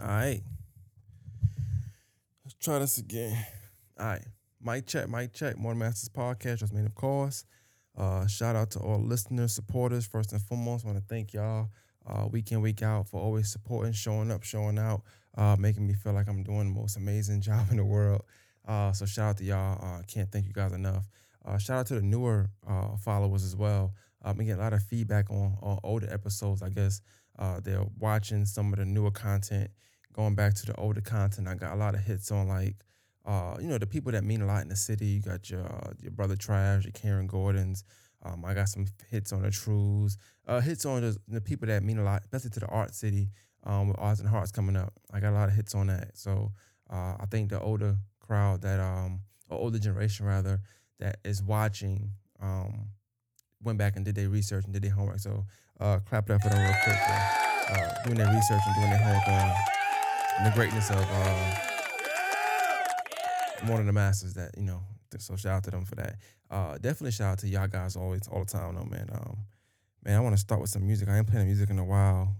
All right. Let's try this again. All right. Mic check, mic check. Morning Masters Podcast, just made of course. Uh, shout out to all listeners, supporters. First and foremost, want to thank y'all uh, week in, week out for always supporting, showing up, showing out, uh, making me feel like I'm doing the most amazing job in the world. Uh, so shout out to y'all. Uh, can't thank you guys enough. Uh, shout out to the newer uh, followers as well. Uh, we get a lot of feedback on, on older episodes. I guess uh, they're watching some of the newer content, going back to the older content. I got a lot of hits on like, uh, you know, the people that mean a lot in the city. You got your uh, your brother Trash, your Karen Gordons. Um, I got some hits on the Trues, uh, hits on the, the people that mean a lot, especially to the art city um, with Arts and Hearts coming up. I got a lot of hits on that. So uh, I think the older crowd that, um, or older generation rather, that is watching um, went back and did their research and did their homework. So uh, clap it up for them real quick uh, doing their research and doing their homework on the greatness of uh, one of the masters that you know. So shout out to them for that. Uh, definitely shout out to y'all guys always all the time though, man. Um, man, I want to start with some music. I ain't playing music in a while.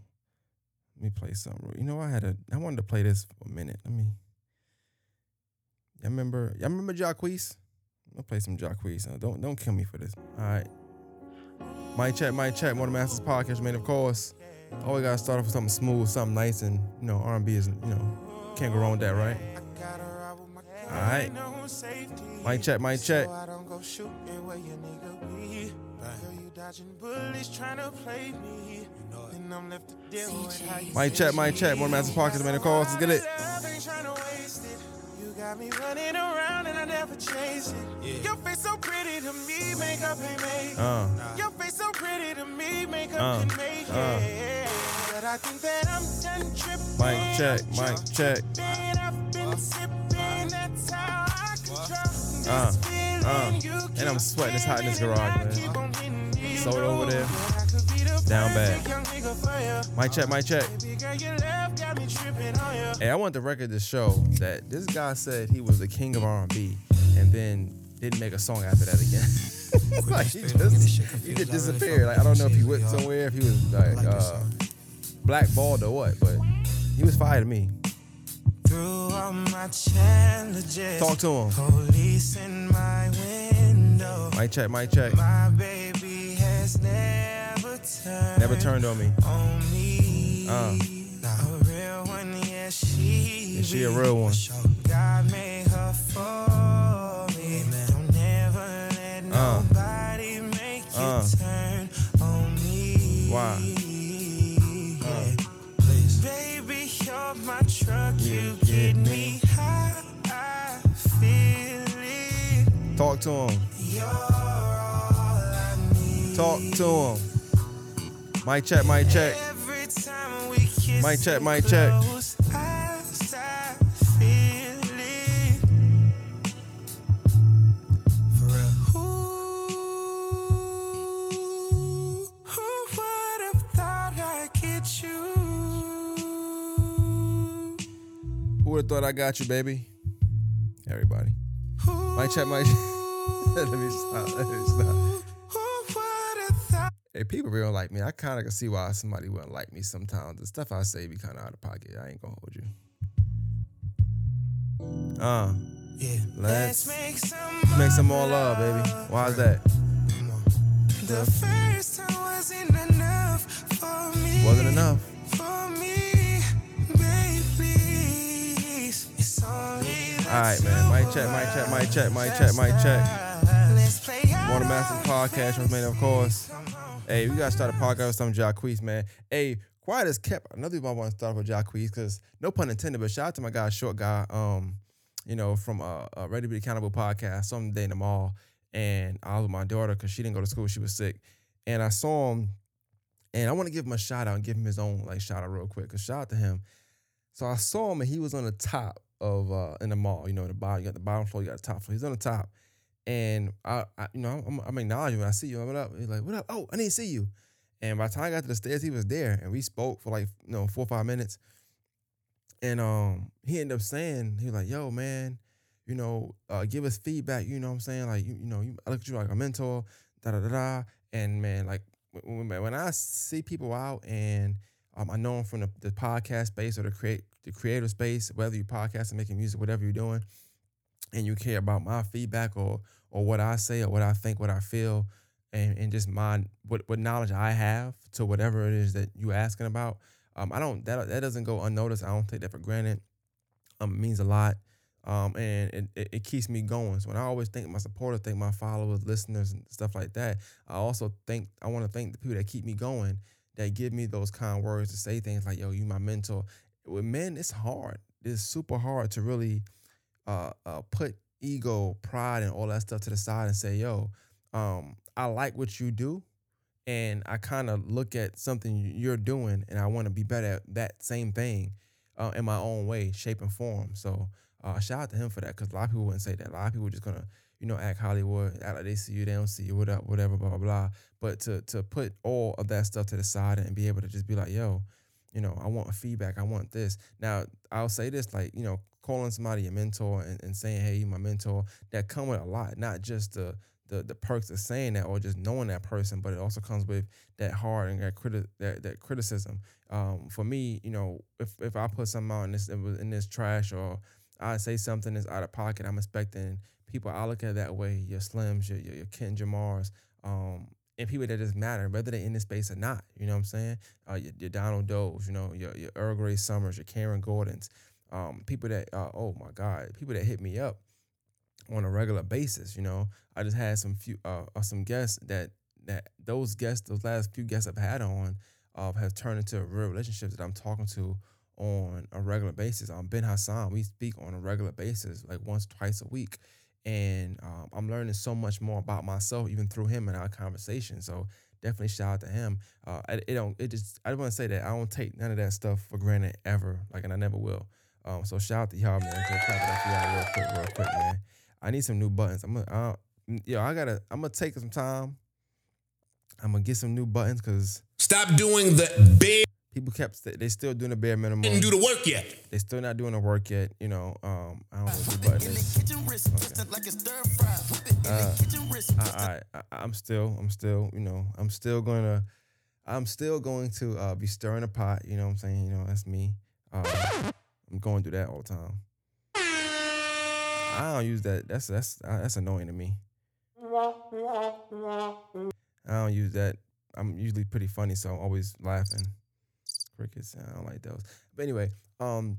Let me play something. You know, I had a I wanted to play this for a minute. Let me. Y'all remember? Y'all remember Jacquees? I'll play some Jacquees. Uh, don't don't kill me for this. All right. My check, my check. One of the Masters podcast, man. Of course, always gotta start off with something smooth, something nice, and you know, R&B is you know, can't go wrong with that, right? All right. Mic check, mic check. Mic check, mic check. The Masters podcast, man. Of course, let's get it. Got me running around and I never chase it. Yeah. Your face so pretty to me, makeup ain't make it. Uh, Your face so pretty to me, makeup Uh, can make uh. it. But I think that I'm done tripping. mic check, mic check. I've been sipping, that's how I control this Uh, feeling uh. you And I'm sweating. It's hot in this garage, man. keep on hitting Sold over there. roads. I could be the Down bad. young nigga for ya. Mic check, mic check. Baby girl, your love got me tripping on ya. Hey, I want the record to show that this guy said he was the king of R&B, and then didn't make a song after that again. like he just he just disappeared. Like I don't know if he went somewhere, if he was like uh, blackballed or what, but he was fired to me. Through all my challenges, Talk to him. police in my window. Mic check, mic check. My baby has never turned, Never turned on me. on me. Uh. A real one, yeah, she. Yeah, she a real one. God made her for make you Uh. turn on me. Why? Yeah. Baby, you're my truck. You You get me high. I feel it. Talk to him. You're all I need. Talk to him. Mic check, mic check. Every time we kiss Mic check, mic check. Who would have thought I got you, baby? Everybody. Mic check, mic check. Let me stop. Let me stop. Who would have thought? Hey, people really don't like me. I kind of can see why somebody wouldn't like me sometimes. The stuff I say be kind of out of pocket. I ain't gonna hold you. Uh, Yeah. Let's make some make some more love, baby. Why is that? The first time wasn't enough for me. Wasn't enough. Right, man. Mic check, mic check, mic check, mic check, mic check. Of Masters podcast was made, of course. Hey, we gotta start a podcast with some Jacquees, man. Hey, quiet as kept. Another reason I want to start with Jacquees, because no pun intended, but shout out to my guy, short guy, um, you know, from uh, uh Ready to Be Accountable podcast. Some day in the mall, and I was with my daughter because she didn't go to school, she was sick, and I saw him, and I want to give him a shout out and give him his own like shout out real quick. Cause shout out to him. So I saw him and he was on the top of uh in the mall. You know, the bottom, you got the bottom floor, you got the top floor. He's on the top. And I, I you know, I'm, I'm acknowledging when I see you. What up? He's like, what up? Oh, I didn't see you. And by the time I got to the stairs, he was there, and we spoke for like you know four or five minutes. And um, he ended up saying he was like, "Yo, man, you know, uh, give us feedback. You know what I'm saying? Like, you, you know, you, I look at you like a mentor, da da da da. And man, like when when I see people out and Um, I know him from the, the podcast space or the create the creative space, whether you podcast and making music, whatever you're doing, and you care about my feedback or or what I say or what I think, what I feel, and, and just my what, what knowledge I have to whatever it is that you're asking about. Um, I don't that that doesn't go unnoticed. I don't take that for granted. Um, it means a lot. Um, and it, it, it keeps me going. So when I always thank my supporters, thank my followers, listeners, and stuff like that, I also think I want to thank the people that keep me going, that give me those kind words to say things like, "Yo, you my mentor." With men, it's hard. It's super hard to really uh, uh, put ego, pride, and all that stuff to the side and say, "Yo, um, I like what you do." And I kind of look at something you're doing, and I want to be better at that same thing uh, in my own way, shape, and form. So uh, shout out to him for that because a lot of people wouldn't say that. A lot of people just gonna, you know, act Hollywood, act like they see you, they don't see you, whatever, whatever, blah blah blah. But to to put all of that stuff to the side and be able to just be like, yo, you know, I want feedback, I want this. Now I'll say this, like, you know, calling somebody a mentor and, and saying, hey, you my mentor, that come with a lot, not just the the the perks of saying that or just knowing that person, but it also comes with that hard and that criti- that, that criticism. Um, for me, you know, if if I put something out in this in this trash or I say something that's out of pocket, I'm expecting people I look at that way, your Slims, your your, your Ken Jamars, um, and people that just matter, whether they're in this space or not. You know what I'm saying? Uh, your, your Donald Does, you know, your your Earl Grey Summers, your Karen Gordons, um, people that uh, oh my God, people that hit me up on a regular basis. You know, I just had some few uh, uh some guests that that those guests, those last few guests I've had on, uh, have turned into real relationships that I'm talking to on a regular basis. Um, Ben Hassan, we speak on a regular basis, like once, twice a week. And um, I'm learning so much more about myself, even through him and our conversation. So definitely shout out to him. Uh, it, it don't, it just, I want to say that I don't take none of that stuff for granted ever, like, and I never will. Um, so shout out to y'all, man. Clap it up y'all real quick, real quick, man. I need some new buttons. I'm gonna, yo, I gotta, I'm gonna take some time. I'm gonna get some new buttons because Stop doing the big people kept st- they still doing the bare minimum. didn't do the work yet. They still not doing the work yet. You know, um, I don't know what the button is. Uh, I, I, I, I'm still, I'm still, you know, I'm still gonna, I'm still going to uh, be stirring a pot. You know what I'm saying? You know, that's me. Um, I'm going through that all the time. I don't use that. That's that's uh, that's annoying to me. I don't use that. I'm usually pretty funny, so I'm always laughing. Crickets, I don't like those. But anyway, um,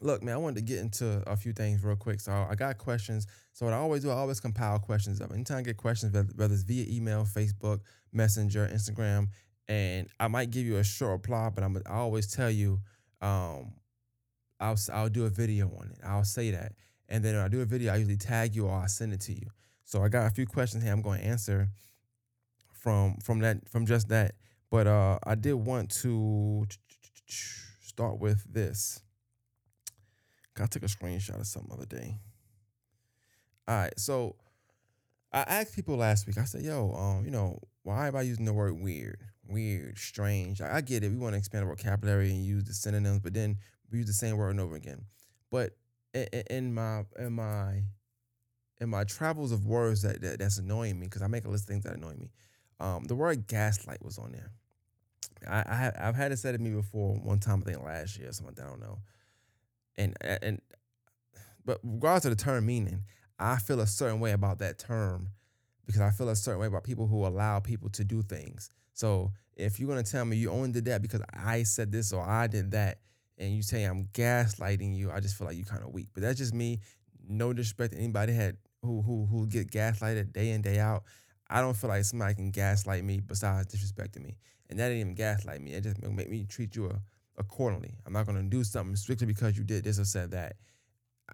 look, man, I wanted to get into a few things real quick. So I got questions. So what I always do, I always compile questions up. Anytime I get questions, whether it's via email, Facebook, Messenger, Instagram, and I might give you a short reply, but I'm I always tell you, um, I'll I'll do a video on it. I'll say that, and then when I do a video, I usually tag you or I send it to you. So I got a few questions here. I'm going to answer from from that from just that. But uh, I did want to start with this. I took a screenshot of something other day. All right, so I asked people last week. I said, "Yo, um, you know, why am I using the word weird, weird, strange? I, I get it. We want to expand the vocabulary and use the synonyms, but then we use the same word and over again. But in, in my in my in my travels of words that, that that's annoying me because I make a list of things that annoy me. Um, the word gaslight was on there. I, I have, I've had it said to me before one time I think last year or something I don't know, and and but regardless of the term meaning, I feel a certain way about that term because I feel a certain way about people who allow people to do things. So if you're gonna tell me you only did that because I said this or I did that, and you say I'm gaslighting you, I just feel like you're kind of weak. But that's just me. No disrespect to anybody had who who who get gaslighted day in day out. I don't feel like somebody can gaslight me besides disrespecting me, and that ain't even gaslight me. It just make me treat you accordingly. I'm not gonna do something strictly because you did this or said that.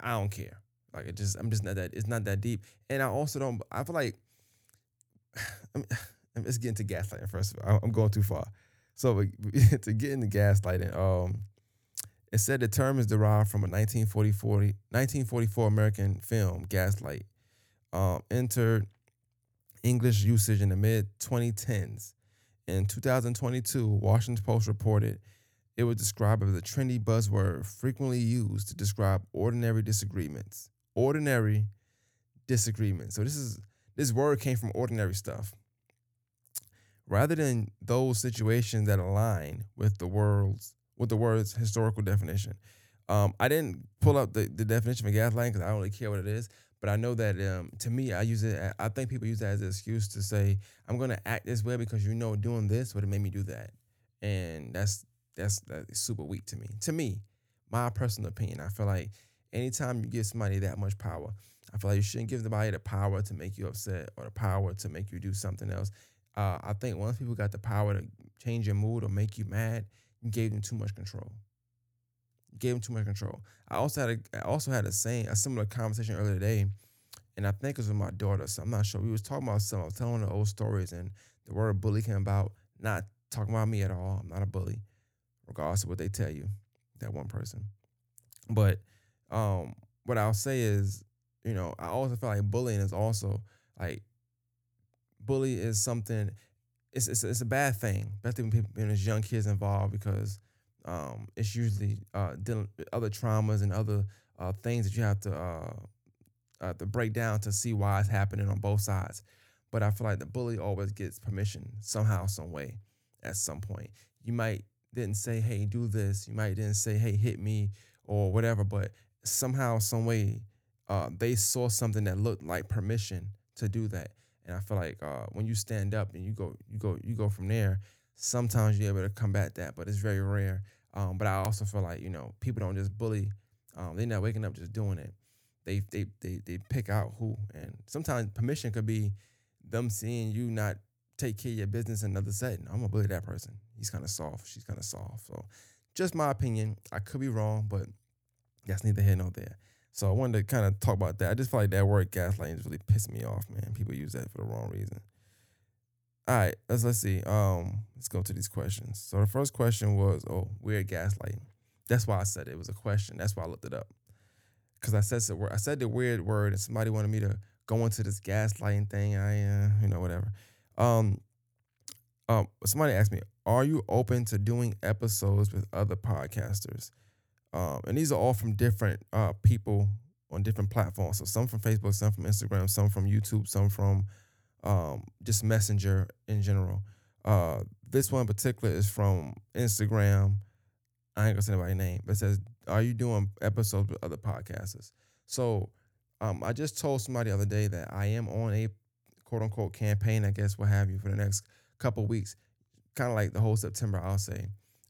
I don't care. Like it just I'm just not that it's not that deep. And I also don't. I feel like I'm, I'm just getting to gaslighting first. I'm going too far. So to get into gaslighting, um, it said the term is derived from a 1944, 1944 American film, Gaslight, um, entered English usage in the mid 2010s. In 2022, Washington Post reported it was described as a trendy buzzword frequently used to describe ordinary disagreements. Ordinary disagreements. So this is this word came from ordinary stuff. rather than those situations that align with the world's with the word's historical definition. Um, I didn't pull up the, the definition of gaslighting because I don't really care what it is. But I know that um, to me, I use it. I think people use that as an excuse to say I'm going to act this way because you know doing this would have made me do that, and that's that's that's super weak to me. To me, my personal opinion, I feel like anytime you give somebody that much power, I feel like you shouldn't give somebody the power to make you upset or the power to make you do something else. Uh, I think once people got the power to change your mood or make you mad, you gave them too much control. Gave him too much control. I also had a, I also had a same a similar conversation earlier today, and I think it was with my daughter. So I'm not sure. We was talking about some. I was telling her old stories, and the word bully came about. Not talking about me at all. I'm not a bully, regardless of what they tell you. That one person, but um, what I'll say is, you know, I also feel like bullying is also like bully is something. It's it's, it's a bad thing, especially when people when there's young kids involved because um, it's usually uh, dealing with other traumas and other uh, things that you have to uh, uh, to break down to see why it's happening on both sides. But I feel like the bully always gets permission somehow, some way, at some point. You might didn't say, "Hey, do this." You might didn't say, "Hey, hit me," or whatever. But somehow, some way, uh, they saw something that looked like permission to do that. And I feel like uh, when you stand up and you go, you go, you go from there. Sometimes you're able to combat that, but it's very rare. Um, but I also feel like you know people don't just bully. Um, they're not waking up just doing it. They they they they pick out who, and sometimes permission could be them seeing you not take care of your business in another setting. I'm gonna bully that person. He's kind of soft. She's kind of soft. So, just my opinion. I could be wrong, but that's neither here nor there. So I wanted to kind of talk about that. I just feel like that word gaslighting just really pissed me off, man. People use that for the wrong reason. All right, let's let's see. Um, let's go to these questions. So the first question was, oh, weird gaslighting. That's why I said it. it was a question. That's why I looked it up. Cause I said word, I said the weird word, and somebody wanted me to go into this gaslighting thing. I, uh, you know, whatever. Um, um, somebody asked me, are you open to doing episodes with other podcasters? Um, and these are all from different uh, people on different platforms. So some from Facebook, some from Instagram, some from YouTube, some from um, just Messenger in general. Uh, this one in particular is from Instagram. I ain't gonna say anybody's name, but it says, "Are you doing episodes with other podcasters?" So um, I just told somebody the other day that I am on a quote unquote campaign, I guess, what have you, for the next couple weeks, kind of like the whole September, I'll say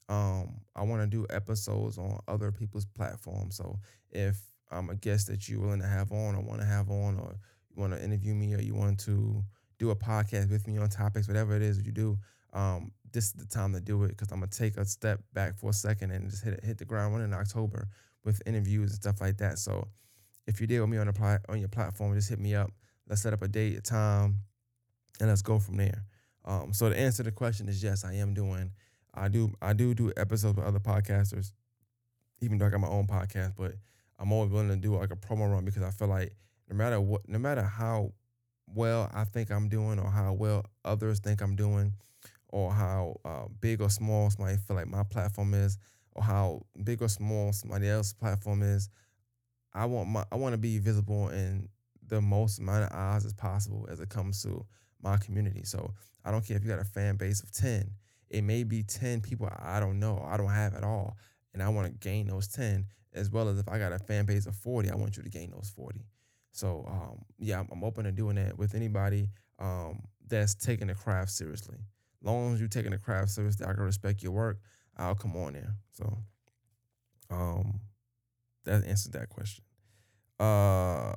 um, I want to do episodes on other people's platforms. So if I'm a guest that you're willing to have on or want to have on, or you want to interview me, or you want to do a podcast with me on topics, whatever it is you do, um, this is the time to do it because I'm gonna take a step back for a second and just hit hit the ground running in October with interviews and stuff like that. So if you deal with me on the pl- on your platform, just hit me up. Let's set up a date, a time, and let's go from there. Um, so the answer to the question is yes, I am doing I do I do do episodes with other podcasters, even though I got my own podcast. But I'm always willing to do like a promo run because I feel like no matter what, no matter how well I think I'm doing, or how well others think I'm doing, or how uh, big or small somebody feel like my platform is, or how big or small somebody else's platform is, I want my I want to be visible in the most amount of eyes as possible as it comes to my community. So I don't care if you got a fan base of ten it may be 10 people I don't know, I don't have at all. And I want to gain those 10, as well as if I got a fan base of 40, I want you to gain those 40. So um, yeah, I'm, I'm, open to doing that with anybody um, that's taking the craft seriously. Long as you're taking the craft seriously, I can respect your work. I'll come on there. So um, that answers that question. Uh,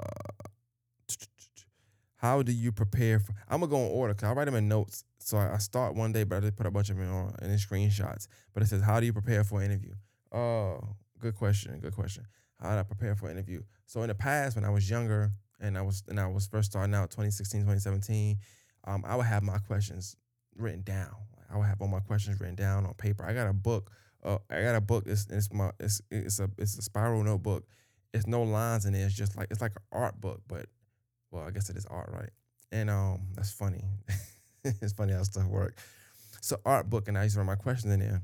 how do you prepare for? I'm gonna go in order because I write them in notes. So I, start one day, but I just put a bunch of them on in screenshots. But it says, "How do you prepare for an interview?" Oh, good question. Good question. How did I prepare for an interview? So in the past, when I was younger and I was and I was first starting out, 2016, 2017, um, I would have my questions written down. I would have all my questions written down on paper. I got a book. Uh, I got a book. It's, it's my it's it's a it's a spiral notebook. It's no lines in it. It's just like it's like an art book, but well, I guess it is art, right? And um, that's funny. it's funny how stuff work. So art book, and I used to write my questions in there.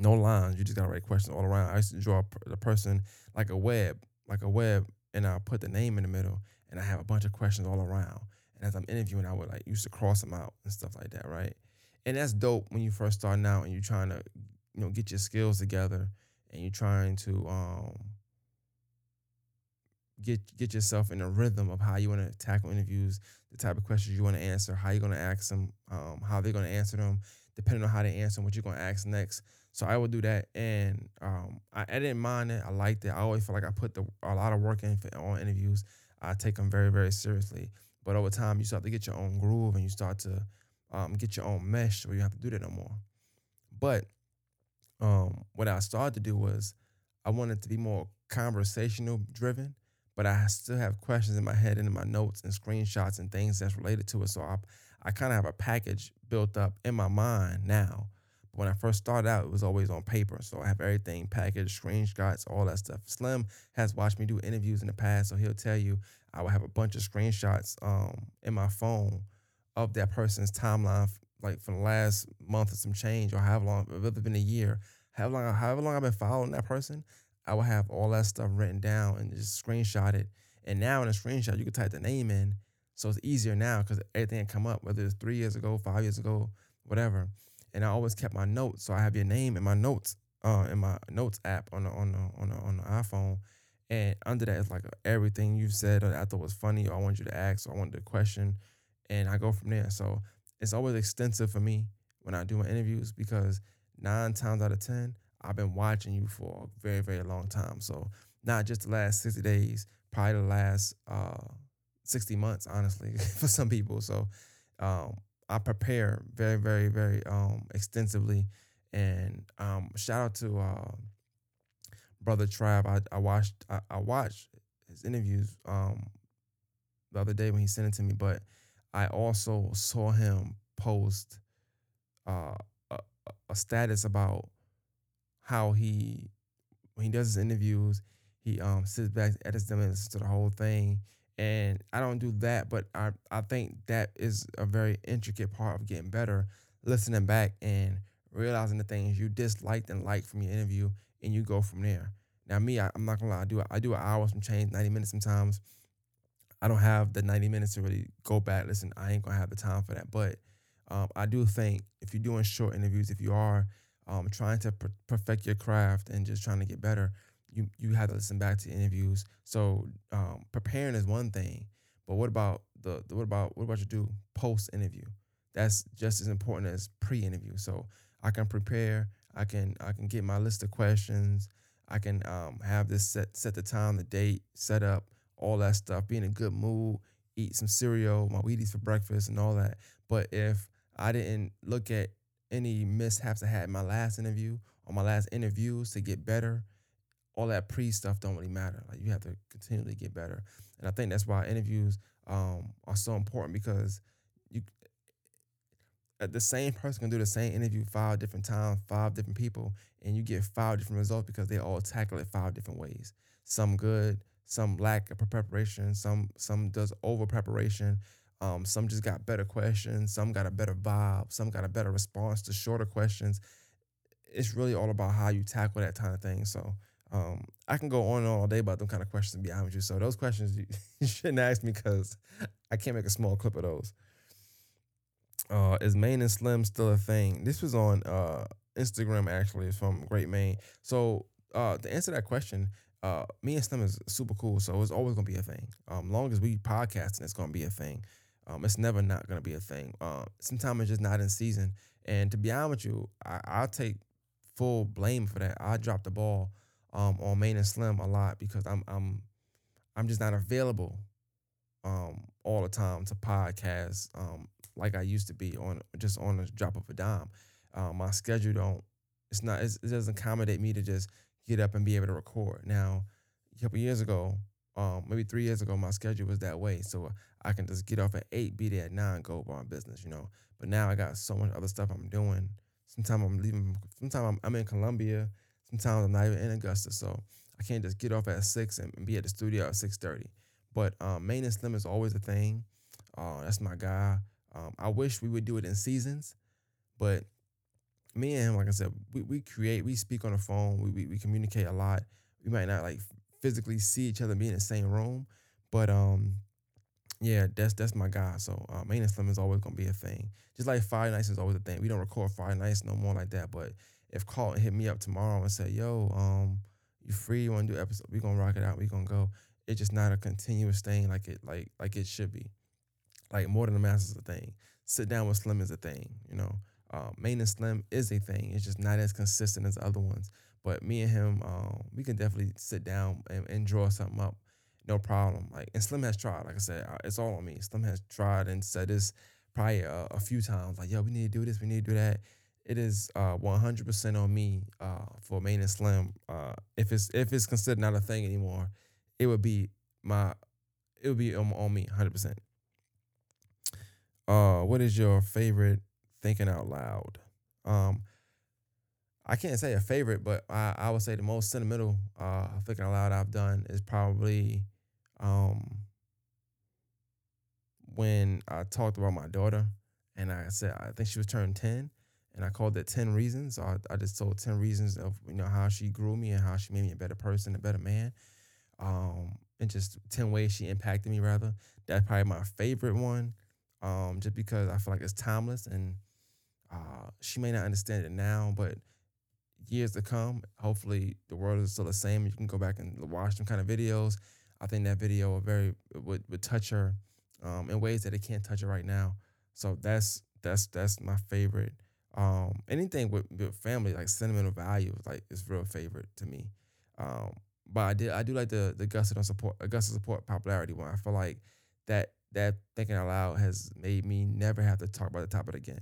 No lines. You just gotta write questions all around. I used to draw the person like a web, like a web, and I put the name in the middle, and I have a bunch of questions all around. And as I'm interviewing, I would like used to cross them out and stuff like that, right? and that's dope when you first starting out and you're trying to, you know, get your skills together and you're trying to um get get yourself in a rhythm of how you want to tackle interviews, the type of questions you want to answer, how you're going to ask them, um, how they're going to answer them, depending on how they answer, them, what you're going to ask next. So I would do that, and um, I, I didn't mind it. I liked it. I always feel like I put the, a lot of work in for, on interviews. I take them very very seriously. But over time, you start to get your own groove, and you start to um, get your own mesh, where you have to do that no more. But um, what I started to do was I wanted to be more conversational driven, but I still have questions in my head and in my notes and screenshots and things that's related to it. So I, I kind of have a package built up in my mind now. When I first started out, it was always on paper. So I have everything packaged, screenshots, all that stuff. Slim has watched me do interviews in the past, so he'll tell you I will have a bunch of screenshots um, in my phone of that person's timeline, like for the last month or some change, or however long, if it's been a year, however long, however long I've been following that person, I will have all that stuff written down and just screenshot it. And now in a screenshot, you can type the name in, so it's easier now because everything come up, whether it's three years ago, five years ago, whatever. And I always kept my notes, so I have your name in my notes, uh, in my notes app on the on the on the on the iPhone. And under that is like everything you've said that I thought was funny or I want you to ask or I wanted to question, and I go from there. So it's always extensive for me when I do my interviews because nine times out of ten I've been watching you for a very, very long time. So not just the last 60 days, probably the last uh, 60 months, honestly, for some people. So um, I prepare very, very, very um, extensively. And um, shout out to uh, brother Trav. I, I watched I, I, watched his interviews um, the other day when he sent it to me, but I also saw him post uh, a, a status about how he when he does his interviews, he um sits back, edits them, and listens to the whole thing. And I don't do that, but I I think that is a very intricate part of getting better, listening back and realizing the things you disliked and liked from your interview, and you go from there. Now me, I, am not gonna lie, I do I do an hour some change, 90 minutes sometimes. I don't have the 90 minutes to really go back. Listen, I ain't gonna have the time for that. But um, I do think if you're doing short interviews, if you are um, trying to per- perfect your craft and just trying to get better, you you have to listen back to interviews. So um, preparing is one thing, but what about the, the what about what about you do post interview? That's just as important as pre interview. So I can prepare. I can I can get my list of questions. I can um, have this set set the time, the date, set up all that stuff. Be in a good mood. Eat some cereal, my Wheaties for breakfast, and all that. But if I didn't look at any mishaps I had in my last interview or my last interviews to get better, all that pre stuff don't really matter. Like you have to continually get better. And I think that's why interviews um, are so important because you uh, the same person can do the same interview five different times, five different people, and you get five different results because they all tackle it five different ways. Some good, some lack of preparation, some some does over preparation, um, some just got better questions, some got a better vibe, some got a better response to shorter questions. It's really all about how you tackle that kind of thing. So um, I can go on and on all day about them kind of questions and be honest with you. So those questions you, you shouldn't ask me because I can't make a small clip of those. Uh, is Maine and Slim still a thing? This was on uh, Instagram actually. It's from Great Maine. So uh, to answer that question, uh, me and Slim is super cool. So it's always gonna be a thing. Um, long as we podcasting, it's gonna be a thing. Um, it's never not gonna be a thing. Uh, sometimes it's just not in season. And to be honest with you, I, I'll take full blame for that. I dropped the ball um, on Main and Slim a lot because I'm I'm I'm just not available um, all the time to podcast um, like I used to be on just on the drop of a dime. Uh, my schedule don't it's not it's, it doesn't accommodate me to just get up and be able to record. Now, a couple years ago, um, maybe three years ago, my schedule was that way. So I can just get off at eight, be there at nine, go about business, you know. But now I got so much other stuff I'm doing. Sometimes I'm leaving. Sometimes I'm, I'm in Columbia. Sometimes I'm not even in Augusta. So I can't just get off at six and, be at the studio at six thirty. But um, Maine and Slim is always a thing. Uh, that's my guy. Um, I wish we would do it in seasons, but me and him, like I said, we, we create, we speak on the phone, we, we, we communicate a lot. We might not like physically see each other, be in the same room, but um, yeah, that's that's my guy. So uh, Main and Slim is always gonna be a thing. Just like Friday nights is always a thing. We don't record Friday nights no more like that. But if Carlton hit me up tomorrow and say, "Yo, um, you free? You want to do episode? We gonna rock it out. We gonna go." It's just not a continuous thing like it like like it should be. Like more than the masters is a thing. Sit down with Slim is a thing. You know, uh, Main and Slim is a thing. It's just not as consistent as other ones. But me and him, um, we can definitely sit down and, and draw something up no problem. Like, and Slim has tried. Like I said, it's all on me. Slim has tried and said this probably a, a few times. Like, yo, we need to do this. We need to do that. It is uh, 100% on me uh, for Main and Slim. Uh, if it's if it's considered not a thing anymore, it would be my it would be on, on me 100%. Uh, what is your favorite thinking out loud? Um, I can't say a favorite, but I, I would say the most sentimental uh, thinking out loud I've done is probably um, when I talked about my daughter and I said I think she was turning 10 and I called it 10 reasons. So I, I just told 10 reasons of you know how she grew me and how she made me a better person, a better man. Um, and just 10 ways she impacted me rather. That's probably my favorite one. Um, just because I feel like it's timeless and uh, she may not understand it now, but years to come, hopefully the world is still the same. You can go back and watch some kind of videos. I think that video will very would, would touch her um, in ways that it can't touch her right now. So that's that's that's my favorite. Um, anything with, with family like sentimental value like is real favorite to me. Um, but I did I do like the the Augusta support Augusta support popularity one. I feel like that that thinking out loud has made me never have to talk about the topic again.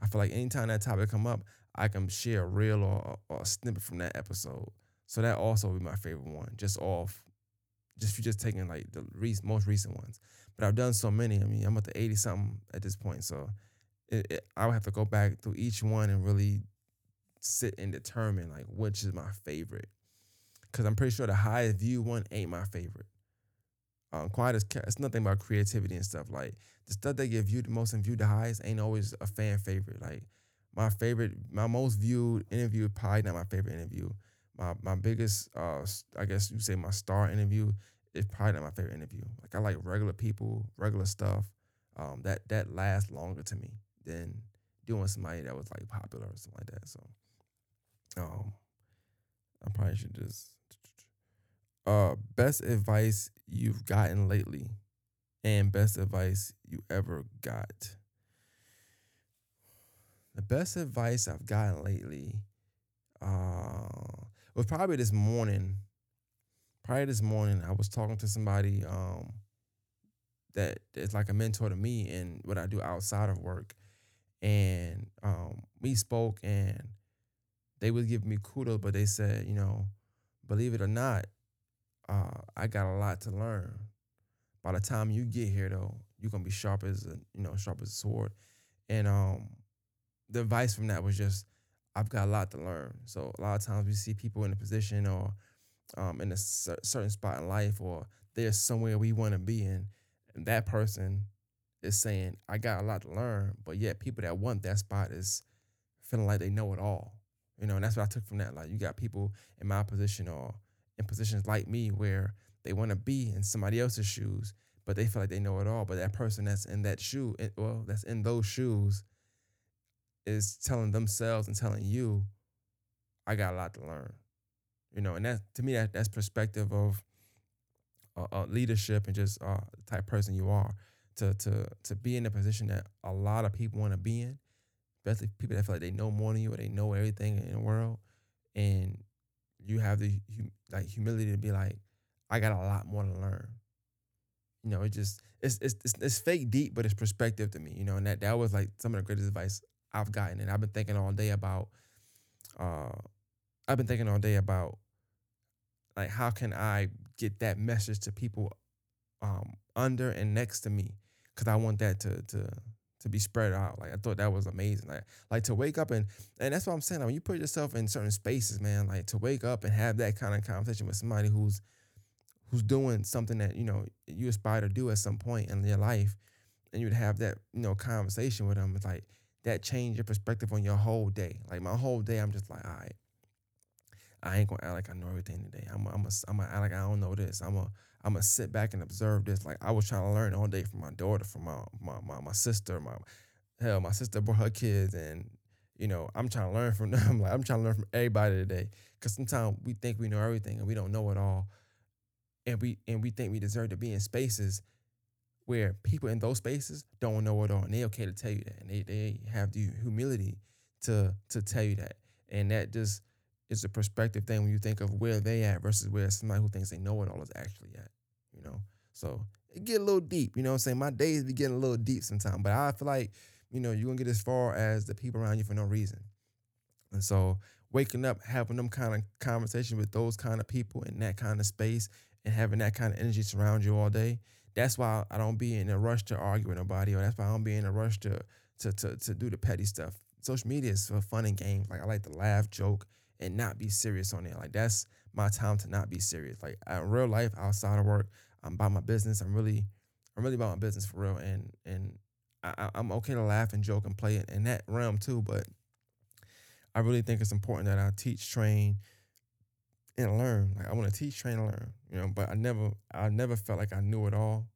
I feel like anytime that topic come up, I can share a reel or, or a snippet from that episode. So that also would be my favorite one, just off, just for just taking like the re- most recent ones. But I've done so many. I mean, I'm at the 80 something at this point. So it, it, I would have to go back through each one and really sit and determine like which is my favorite. Cause I'm pretty sure the highest view one ain't my favorite. Um, quiet as it's nothing about creativity and stuff. Like the stuff that get viewed the most and viewed the highest ain't always a fan favorite. Like my favorite, my most viewed interview, probably not my favorite interview. My my biggest, uh, I guess you say my star interview is probably not my favorite interview. Like I like regular people, regular stuff. Um, that that lasts longer to me than doing somebody that was like popular or something like that. So, um, I probably should just. Uh, best advice you've gotten lately, and best advice you ever got. The best advice I've gotten lately uh, was probably this morning. Probably this morning, I was talking to somebody um, that is like a mentor to me in what I do outside of work. And um, we spoke, and they would give me kudos, but they said, you know, believe it or not, uh, I got a lot to learn. By the time you get here, though, you're gonna be sharp as a you know sharp as a sword. And um, the advice from that was just I've got a lot to learn. So a lot of times we see people in a position or um, in a cer- certain spot in life, or they're somewhere we want to be in, and that person is saying, "I got a lot to learn," but yet people that want that spot is feeling like they know it all. You know, and that's what I took from that. Like you got people in my position or in positions like me where they want to be in somebody else's shoes, but they feel like they know it all. But that person that's in that shoe, well, that's in those shoes, is telling themselves and telling you, I got a lot to learn. You know, and that to me that that's perspective of uh, uh, leadership and just uh, the type person you are to to to be in a position that a lot of people want to be in, especially people that feel like they know more than you or they know everything in the world, and you have the like humility to be like, I got a lot more to learn. You know, it just it's it's it's, it's fake deep, but it's perspective to me. You know, and that that was like some of the greatest advice I've gotten, and I've been thinking all day about. Uh, I've been thinking all day about like how can I get that message to people um, under and next to me because I want that to to to be spread out. Like I thought that was amazing. Like like to wake up and and that's what I'm saying. Like, when you put yourself in certain spaces, man, like to wake up and have that kind of conversation with somebody who's who's doing something that you know you aspire to do at some point in your life, and you would have that you know conversation with them. It's like that changed your perspective on your whole day. Like my whole day, I'm just like, all right, I ain't gonna act like I know everything today. I'm I'm a, I'm gonna act like I don't know this. I'm a I'm gonna sit back and observe this. Like I was trying to learn all day from my daughter, from my my my, my sister, my hell, my sister brought her kids, and you know I'm trying to learn from them. Like I'm trying to learn from everybody today. Cause sometimes we think we know everything and we don't know it all, and we and we think we deserve to be in spaces where people in those spaces don't know it all, and they okay to tell you that, and they they have the humility to to tell you that, and that just is a perspective thing when you think of where they at versus where somebody who thinks they know it all is actually at, you know. So it get a little deep, you know what I'm saying? My days be getting a little deep sometimes, but I feel like, you know, you're gonna get as far as the people around you for no reason. And so waking up, having them kind of conversation with those kind of people in that kind of space and having that kind of energy surround you all day, that's why I don't be in a rush to argue with nobody, or that's why I don't be in a rush to to to, to do the petty stuff. Social media is for fun and games. Like I like to laugh, joke, and not be serious on it. Like that's my time to not be serious. Like in real life, outside of work, I'm about my business. I'm really, I'm really about my business for real. And and I, I'm okay to laugh and joke and play in, in that realm too. But I really think it's important that I teach, train, and learn. Like I want to teach, train, and learn. You know, but I never, I never felt like I knew it all.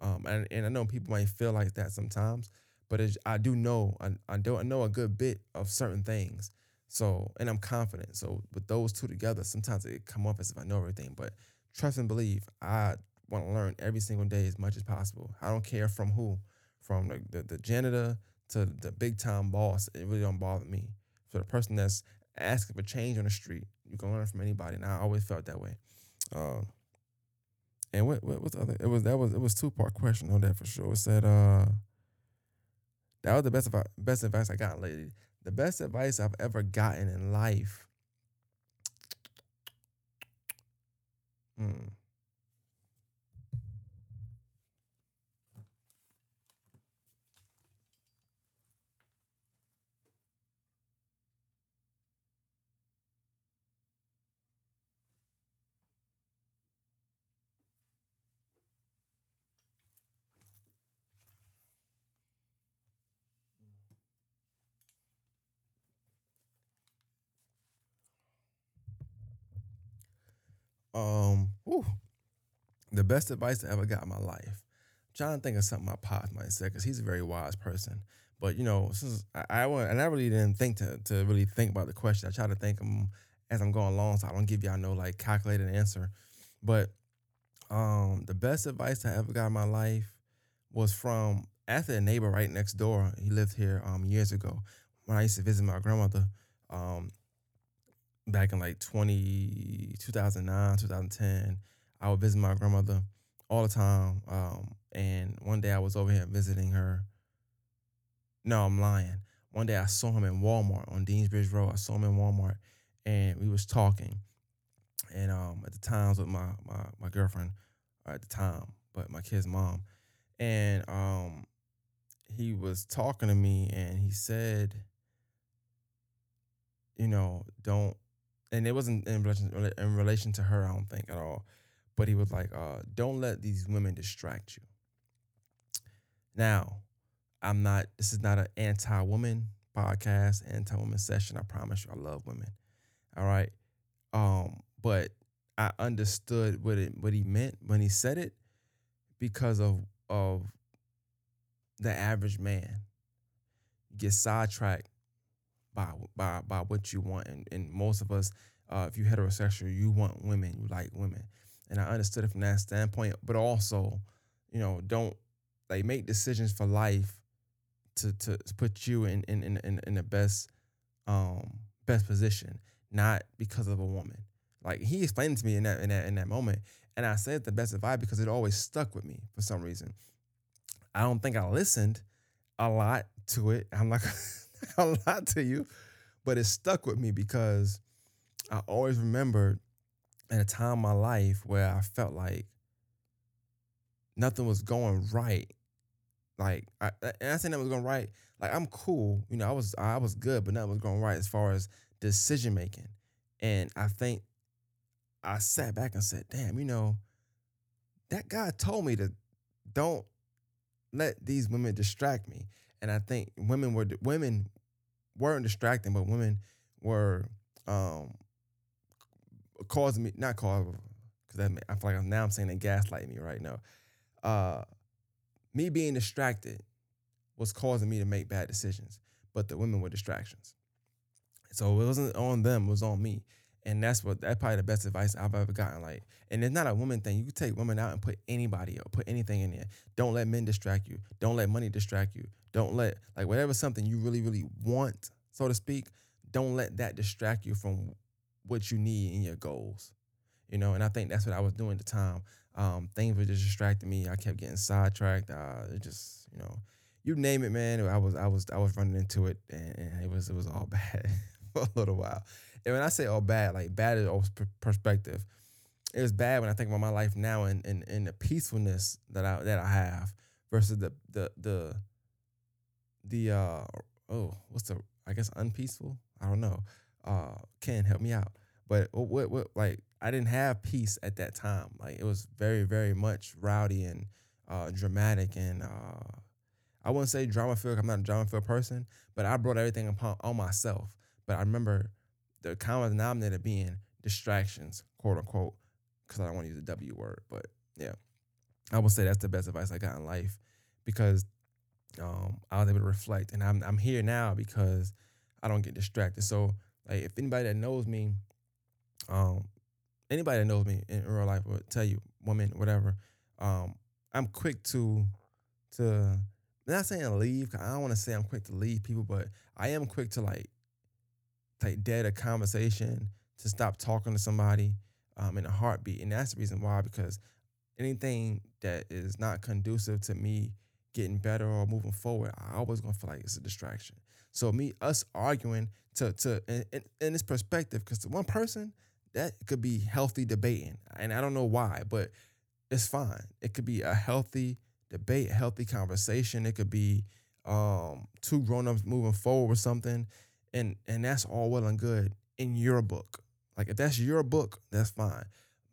Um, and, and I know people might feel like that sometimes, but I do know, I, I do I know a good bit of certain things. So, and I'm confident. So, with those two together, sometimes it come off as if I know everything. But trust and believe, I want to learn every single day as much as possible. I don't care from who, from the, the, the janitor to the big time boss. It really don't bother me. For the person that's asking for change on the street, you can learn from anybody. And I always felt that way. Uh, and what what was the other? It was that was it was two part question on that for sure. It said uh that was the best advice, best advice I got lately. The best advice I've ever gotten in life. Hmm. Um, whew, the best advice I ever got in my life. I'm trying to think of something my pops might say because he's a very wise person. But you know, since I, I and I really didn't think to to really think about the question. I try to think them as I'm going along, so I don't give y'all no like calculated answer. But um, the best advice I ever got in my life was from after a neighbor right next door. He lived here um years ago when I used to visit my grandmother. Um, back in like 20, 2009, 2010, I would visit my grandmother all the time. Um, and one day I was over here visiting her. No, I'm lying. One day I saw him in Walmart on Deans Bridge Road. I saw him in Walmart and we was talking. And um, at the time I was with my, my, my girlfriend at the time, but my kid's mom. And um, he was talking to me and he said, you know, don't and it wasn't in relation in relation to her, I don't think at all. But he was like, uh, "Don't let these women distract you." Now, I'm not. This is not an anti-woman podcast, anti-woman session. I promise you, I love women. All right, um, but I understood what it what he meant when he said it because of of the average man get sidetracked by by by what you want. And and most of us, uh, if you heterosexual, you want women, you like women. And I understood it from that standpoint, but also, you know, don't like make decisions for life to to put you in in in in the best um best position, not because of a woman. Like he explained to me in that in that in that moment, and I said the best advice because it always stuck with me for some reason. I don't think I listened a lot to it. I'm not a lot to you, but it stuck with me because I always remembered at a time in my life where I felt like nothing was going right. Like I and I say nothing was going right. Like I'm cool, you know. I was I was good, but nothing was going right as far as decision making. And I think I sat back and said, "Damn, you know, that guy told me to don't let these women distract me." And I think women were women weren't distracting, but women were um, caused me not cause because I feel like now I'm saying they gaslight me right now. Uh, me being distracted was causing me to make bad decisions, but the women were distractions. So it wasn't on them; it was on me. And that's what that's probably the best advice I've ever gotten. Like, and it's not a woman thing. You can take women out and put anybody or put anything in there. Don't let men distract you. Don't let money distract you. Don't let like whatever something you really, really want, so to speak, don't let that distract you from what you need in your goals. You know, and I think that's what I was doing at the time. Um, things were just distracting me. I kept getting sidetracked. Uh, it just, you know, you name it, man. I was, I was, I was running into it, and, and it was, it was all bad for a little while. And when I say all bad, like bad is always perspective. It was bad when I think about my life now and, and, and the peacefulness that I that I have versus the the the the uh oh what's the I guess unpeaceful? I don't know. Uh Ken help me out. But what, what what like I didn't have peace at that time. Like it was very very much rowdy and uh dramatic and uh I wouldn't say drama filled I'm not a drama filled person but I brought everything upon on myself. But I remember the common denominator being distractions quote unquote because I don't want to use the W word but yeah I would say that's the best advice I got in life because um, I was able to reflect, and I'm I'm here now because I don't get distracted. So like, if anybody that knows me, um, anybody that knows me in real life will tell you, woman, whatever, um, I'm quick to to not saying leave. I don't want to say I'm quick to leave people, but I am quick to like take dead a conversation to stop talking to somebody um, in a heartbeat, and that's the reason why because anything that is not conducive to me getting better or moving forward, I always gonna feel like it's a distraction. So me, us arguing to to in, in, in this perspective, because one person that could be healthy debating, and I don't know why, but it's fine. It could be a healthy debate, healthy conversation. It could be um, two grown-ups moving forward with something, and and that's all well and good in your book. Like if that's your book, that's fine.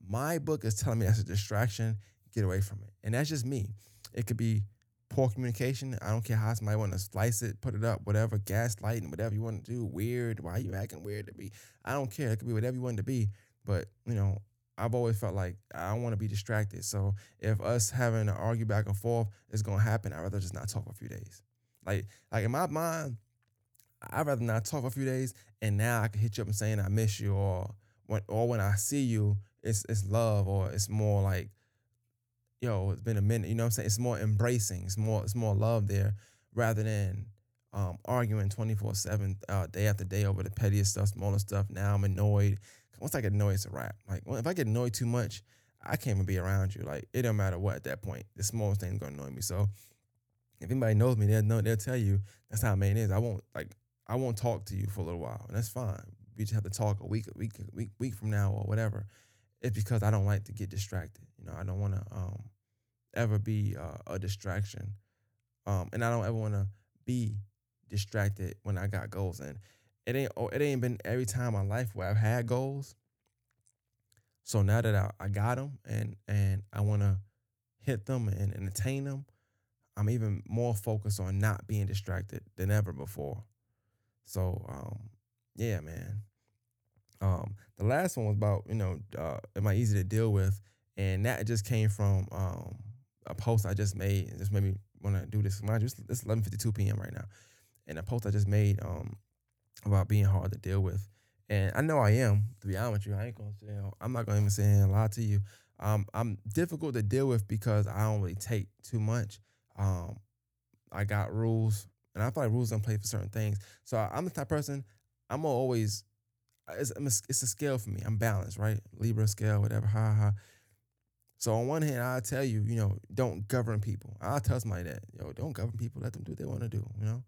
My book is telling me that's a distraction. Get away from it, and that's just me. It could be poor communication. I don't care how somebody want to slice it, put it up, whatever, gaslighting, whatever you want to do. Weird. Why you acting weird to be? I don't care. It could be whatever you want to be. But you know, I've always felt like I don't want to be distracted. So if us having to argue back and forth is gonna happen, I'd rather just not talk for a few days. Like like in my mind, I'd rather not talk for a few days, and now I can hit you up and saying I miss you, or when or when I see you, it's it's love, or it's more like, yo, it's been a minute. You know what I'm saying? It's more embracing. It's more it's more love there rather than um, arguing 24 seven uh, day after day over the pettiest stuff, smaller stuff. Now I'm annoyed. Once I get annoyed, it's a wrap. Like well, if I get annoyed too much, I can't even be around you. Like it don't matter what at that point. The smallest thing's gonna annoy me. So if anybody knows me, they'll know they'll tell you that's how man is. I won't like I won't talk to you for a little while, and that's fine. We just have to talk a week, a week, a week, week from now or whatever. It's because I don't like to get distracted. You know, I don't want to um, ever be uh, a distraction, um, and I don't ever want to be distracted when I got goals. And it ain't oh, it ain't been every time in my life where I've had goals. So now that I, I got them and and I want to hit them and, and attain them, I'm even more focused on not being distracted than ever before. So um, yeah, man. Um, the last one was about you know, uh, am I easy to deal with, and that just came from um, a post I just made. It just made me want to do this. Mind you, it's, it's 11:52 p.m. right now, and a post I just made um, about being hard to deal with. And I know I am. To be honest with you, I ain't gonna say I'm not gonna even say and lie to you. Um, I'm difficult to deal with because I don't really take too much. Um, I got rules, and I feel like rules don't play for certain things. So I'm the type of person. I'm always. It's, it's a scale for me. I'm balanced, right? Libra scale, whatever. Ha ha. So on one hand, I'll tell you, you know, don't govern people. I'll tell somebody that, yo, don't govern people. Let them do what they want to do, you know.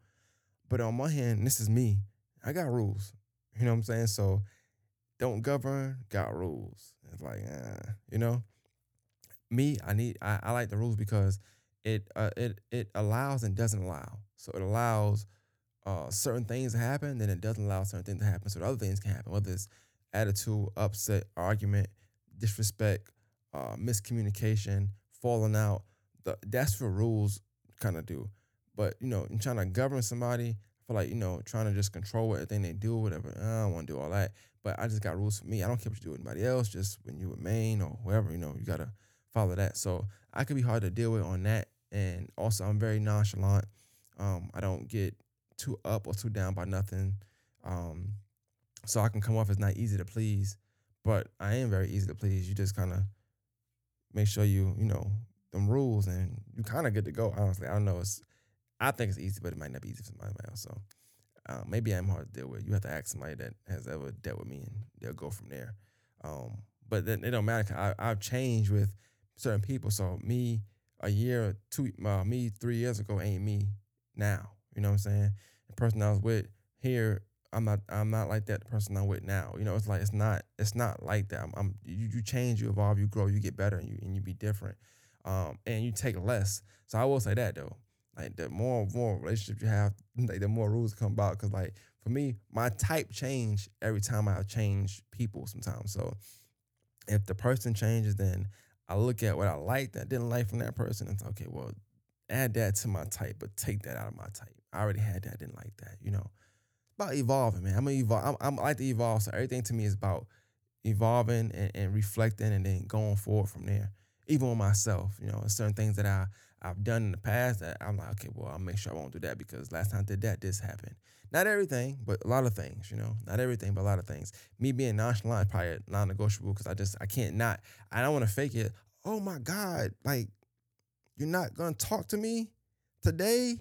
But on one hand, this is me. I got rules. You know what I'm saying? So don't govern, got rules. It's like, uh, you know, me, I need, I, I like the rules because it, uh, it, it allows and doesn't allow. So it allows uh, certain things to happen, then it doesn't allow certain things to happen. So other things can happen, whether it's attitude, upset, argument, disrespect, uh, miscommunication, falling out. The, that's what rules kind of do. But you know, in trying to govern somebody, I for like, you know, trying to just control everything they do, whatever. I don't want to do all that. But I just got rules for me. I don't care what you do with anybody else. Just when you with Maine or whoever, you know, you gotta follow that. So I could be hard to deal with on that. And also I'm very nonchalant. Um, I don't get too up or too down by nothing. Um, so I can come off as not easy to please, but I am very easy to please. You just kind of make sure you, you know, them rules and you kind of good to go. Honestly, I don't know. It's, I think it's easy, but it might not be easy for somebody else. So uh, maybe I'm hard to deal with. You have to ask somebody that has ever dealt with me, and they'll go from there. Um, but then it don't matter. I, I've changed with certain people. So me a year, two, uh, me three years ago ain't me now. You know what I'm saying? The person I was with here, I'm not. I'm not like that. The person I'm with now, you know, it's like it's not. It's not like that. I'm. I'm you, you change, you evolve, you grow, you get better, and you and you be different. Um, and you take less. So I will say that though. Like the more more relationship you have, like the more rules come about. Cause like for me, my type change every time I change people sometimes. So if the person changes, then I look at what I liked that I didn't like from that person and say, okay, well, add that to my type, but take that out of my type. I already had that, I didn't like that, you know. About evolving, man. I'm gonna evolve. I'm, I'm I like to evolve. So everything to me is about evolving and, and reflecting and then going forward from there. Even with myself, you know, certain things that I I've done in the past that I'm like, okay, well, I'll make sure I won't do that because last time I did that, this happened. Not everything, but a lot of things, you know, not everything, but a lot of things. Me being nonchalant is probably non-negotiable because I just I can't not. I don't want to fake it. Oh my God, like you're not gonna talk to me today?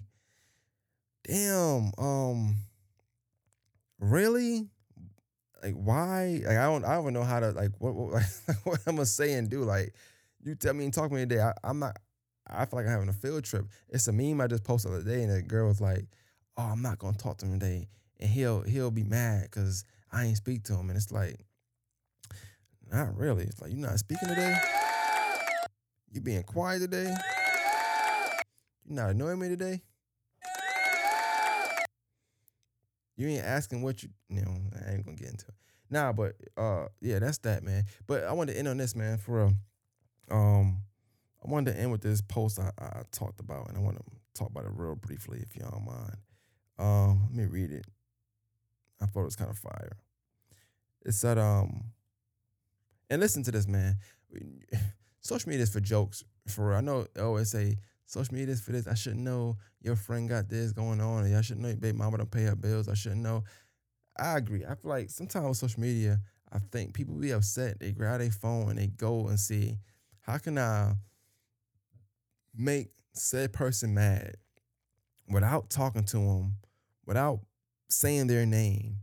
Damn. Um. Really? Like why? Like I don't. I don't know how to like what what, what I'm gonna say and do. Like you tell me and talk to me today. I, I'm not. I feel like I'm having a field trip. It's a meme I just posted the other day, and the girl was like, "Oh, I'm not gonna talk to him today," and he'll he'll be mad because I ain't speak to him, and it's like, not really. It's like you're not speaking today. You being quiet today. You not annoying me today. You ain't asking what you, you know, I ain't gonna get into it. Nah, but uh yeah, that's that, man. But I wanted to end on this, man, for real. Um I wanted to end with this post I, I talked about, and I want to talk about it real briefly, if don't mind. Um, let me read it. I thought it was kind of fire. It said, um, and listen to this, man. Social media is for jokes, for real. I know they always say social media is for this. I should know your friend got this going on. Or I should know your baby mama don't pay her bills. I should know. I agree. I feel like sometimes with social media, I think people be upset. They grab their phone and they go and see how can I make said person mad without talking to them, without saying their name,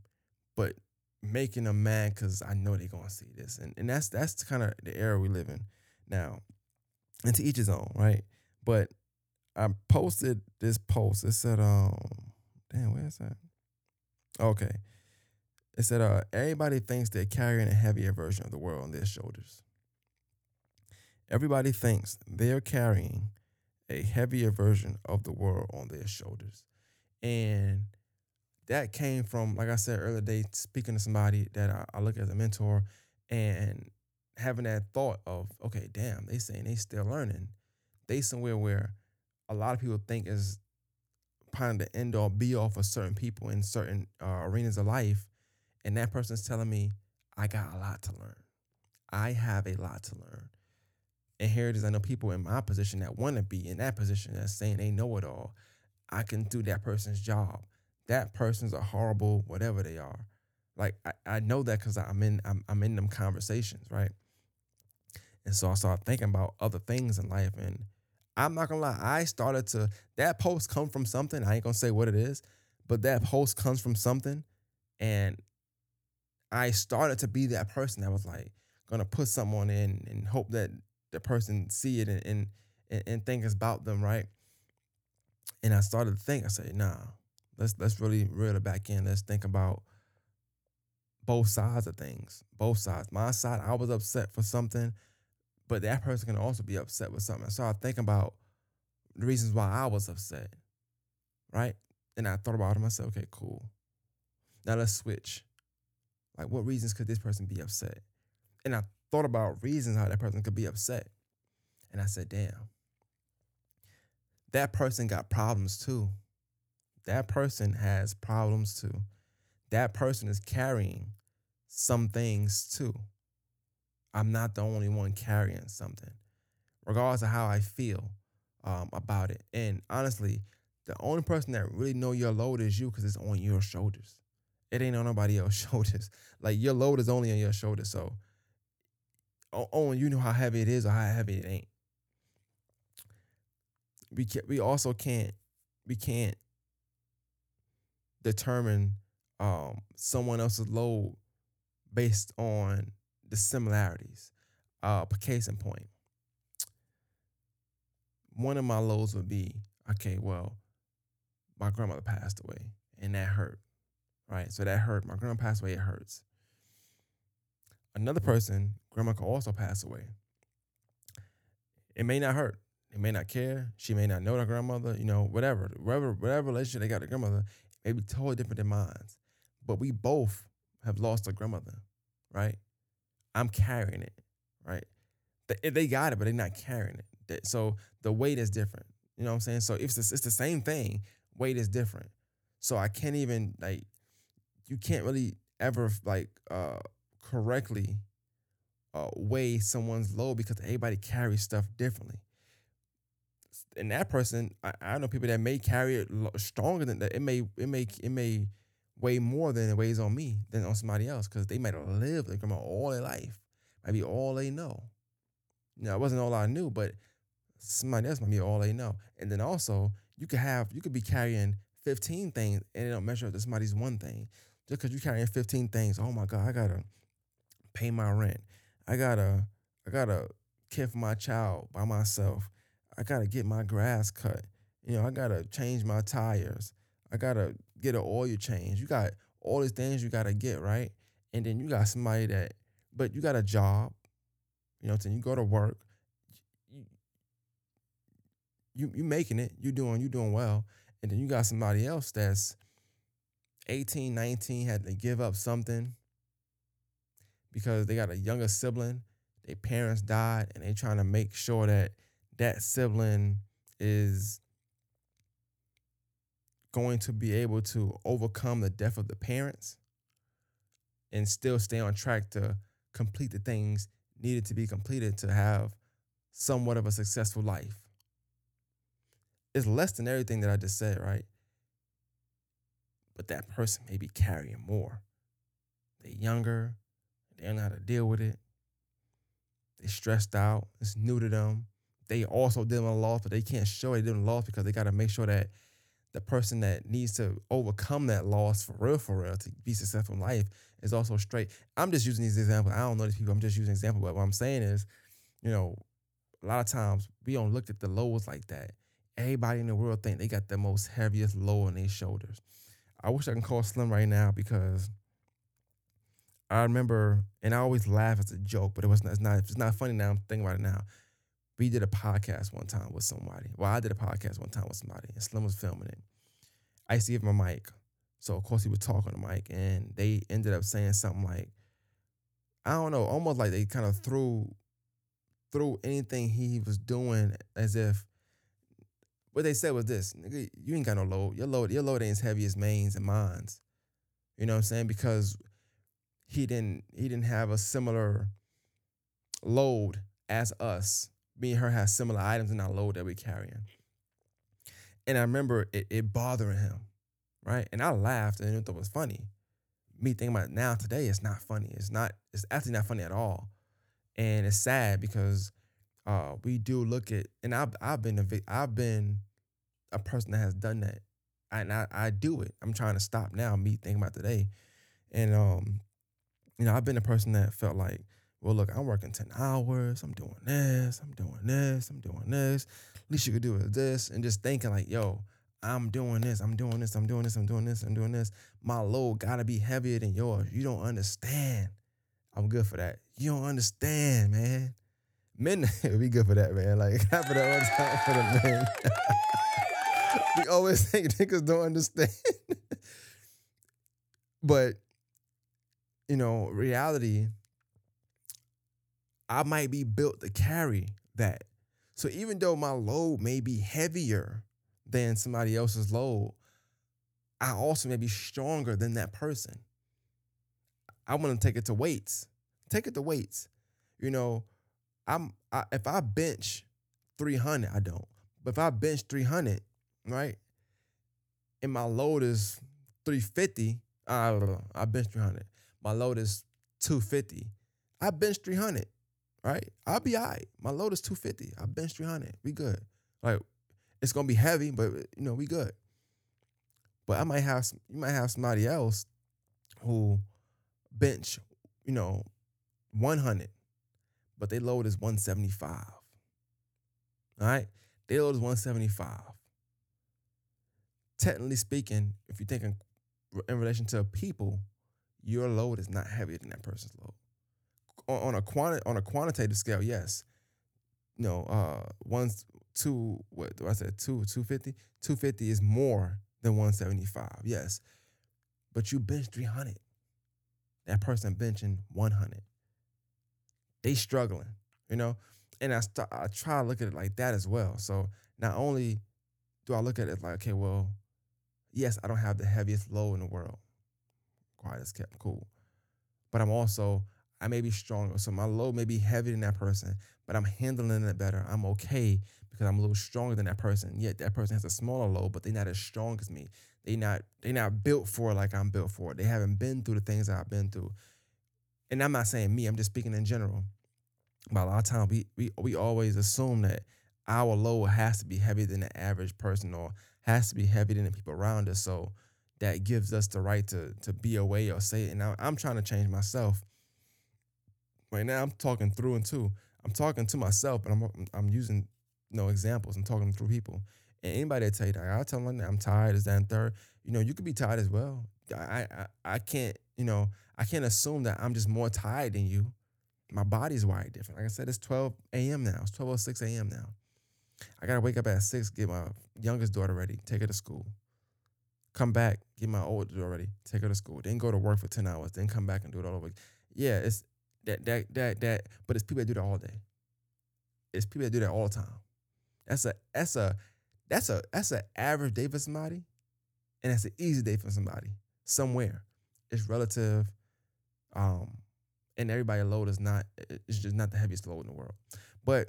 but making them mad because I know they're gonna see this. And and that's that's kind of the era we live in now. And to each his own, right? But I posted this post. It said, um, damn, where's that? Okay. It said, uh, everybody thinks they're carrying a heavier version of the world on their shoulders. Everybody thinks they're carrying a heavier version of the world on their shoulders. And that came from, like I said earlier today, speaking to somebody that I, I look as a mentor and having that thought of, okay, damn, they saying they still learning. They somewhere where a lot of people think is kind of the end all be all for certain people in certain uh, arenas of life. And that person's telling me, I got a lot to learn. I have a lot to learn. And here it is. I know people in my position that want to be in that position that's saying they know it all. I can do that person's job. That person's a horrible whatever they are. Like I, I know that because I'm in I'm, I'm in them conversations, right? And so I started thinking about other things in life. And I'm not gonna lie, I started to that post come from something. I ain't gonna say what it is, but that post comes from something. And I started to be that person that was like gonna put something on in and hope that the person see it and, and and think it's about them, right? And I started to think, I said, nah, let's let's really reel it back in. Let's think about both sides of things. Both sides. My side, I was upset for something, but that person can also be upset with something. So I think about the reasons why I was upset, right? And I thought about it said, okay, cool. Now let's switch. Like, what reasons could this person be upset? And I thought about reasons how that person could be upset. And I said, damn, that person got problems too. that person has problems too. That person is carrying some things too. I'm not the only one carrying something, regardless of how I feel um, about it. And honestly, the only person that really know your load is you because it's on your shoulders. It ain't on nobody else's shoulders. Like your load is only on your shoulders. So only you know how heavy it is or how heavy it ain't. We can, we also can't we can't determine um, someone else's load based on the similarities. Uh, case in point, one of my lows would be okay. Well, my grandmother passed away, and that hurt, right? So that hurt. My grandma passed away. It hurts. Another person, grandma could also pass away. It may not hurt. It may not care. She may not know their grandmother. You know, whatever, whatever, whatever relationship they got to grandmother, may be totally different than mine. But we both have lost a grandmother, right? I'm carrying it, right? They, they got it, but they're not carrying it. So the weight is different. You know what I'm saying? So if it's, it's the same thing, weight is different. So I can't even like, you can't really ever like uh correctly uh, weigh someone's load because everybody carries stuff differently. And that person, I, I know people that may carry it stronger than that. It may, it may, it may weigh more than it weighs on me than on somebody else because they might have lived like grandma all their life, might be all they know. You know, it wasn't all I knew, but somebody else might be all they know. And then also, you could have, you could be carrying 15 things and it don't measure up to somebody's one thing. Just because you're carrying 15 things, oh my God, I gotta pay my rent. I gotta, I gotta care for my child by myself. I gotta get my grass cut. You know, I gotta change my tires. I gotta get an oil change. You got all these things you gotta get, right? And then you got somebody that, but you got a job. You know, what I'm saying you go to work. You, you you making it. You doing you doing well. And then you got somebody else that's 18, 19, had to give up something because they got a younger sibling. Their parents died, and they trying to make sure that that sibling is going to be able to overcome the death of the parents and still stay on track to complete the things needed to be completed to have somewhat of a successful life. It's less than everything that I just said, right? But that person may be carrying more. They're younger, they don't know how to deal with it. They're stressed out. It's new to them. They also dealing with loss, but they can't show they dealing with loss because they got to make sure that the person that needs to overcome that loss for real, for real, to be successful in life is also straight. I'm just using these examples. I don't know these people. I'm just using example. But what I'm saying is, you know, a lot of times we don't look at the lows like that. Everybody in the world think they got the most heaviest load on their shoulders. I wish I can call Slim right now because I remember, and I always laugh as a joke, but it was not, it's not it's not funny now. I'm thinking about it now. We did a podcast one time with somebody. Well, I did a podcast one time with somebody, and Slim was filming it. I used to give him a mic, so of course he would talk on the mic, and they ended up saying something like, I don't know, almost like they kind of threw threw anything he was doing as if what they said was this, nigga, you ain't got no load. Your load, your load ain't as heavy as mains and mines. You know what I'm saying? Because he didn't he didn't have a similar load as us. Me and her have similar items in our load that we're carrying. And I remember it, it bothering him, right? And I laughed and it was funny. Me thinking about now today, it's not funny. It's not. It's actually not funny at all, and it's sad because uh, we do look at. And I've I've been a I've been a person that has done that, and I I do it. I'm trying to stop now. Me thinking about today, and um, you know, I've been a person that felt like, well, look, I'm working 10 hours, I'm doing this, I'm doing this, I'm doing this. Least you could do is this. And just thinking like, yo, I'm doing this, I'm doing this, I'm doing this, I'm doing this, I'm doing this. My load gotta be heavier than yours. You don't understand. I'm good for that. You don't understand, man. Men be good for that, man. Like clap for that one time for the men. we always think niggas don't understand. but you know, reality, I might be built to carry that. So even though my load may be heavier than somebody else's load, I also may be stronger than that person. I want to take it to weights. Take it to weights. You know, I'm I, if I bench 300, I don't. But if I bench 300, right, and my load is 350, I don't know, I bench 300. My load is 250. I bench 300, right? I'll be all right. My load is 250. I bench 300. We good. Like, it's gonna be heavy, but you know, we good. But I might have some, you might have somebody else who bench, you know, 100, but they load is 175. All right? They load is 175. Technically speaking, if you're thinking in relation to people, your load is not heavier than that person's load. On, a quanti- on a quantitative scale, yes. No, uh one's two what do I say two 250? 250 is more than 175. Yes. But you bench 300. That person benching 100. They struggling, you know? And I start, I try to look at it like that as well. So not only do I look at it like, okay, well, yes, I don't have the heaviest load in the world. Quiet as kept cool. But I'm also, I may be stronger. So my load may be heavier than that person, but I'm handling it better. I'm okay because I'm a little stronger than that person. Yet that person has a smaller load, but they're not as strong as me. They not—they're not built for it like I'm built for it. They haven't been through the things that I've been through. And I'm not saying me, I'm just speaking in general. But a lot of times we we we always assume that our load has to be heavier than the average person or has to be heavier than the people around us. So that gives us the right to to be away or say it. And I, I'm trying to change myself. Right now, I'm talking through and to. I'm talking to myself, and I'm I'm using you know examples. I'm talking through people. And anybody that tell you that, I'll tell them I'm tired, is that and third. You know, you could be tired as well. I, I I can't, you know, I can't assume that I'm just more tired than you. My body's wired different. Like I said, it's 12 a.m. now. It's 12:06 a.m. now. I gotta wake up at six, get my youngest daughter ready, take her to school. Come back, get my older daughter ready, take her to school. Then go to work for 10 hours, then come back and do it all over. Again. Yeah, it's that that that that, but it's people that do that all day. It's people that do that all the time. That's a that's a that's a that's an average day for somebody, and that's an easy day for somebody somewhere. It's relative, um, and everybody load is not. It's just not the heaviest load in the world. But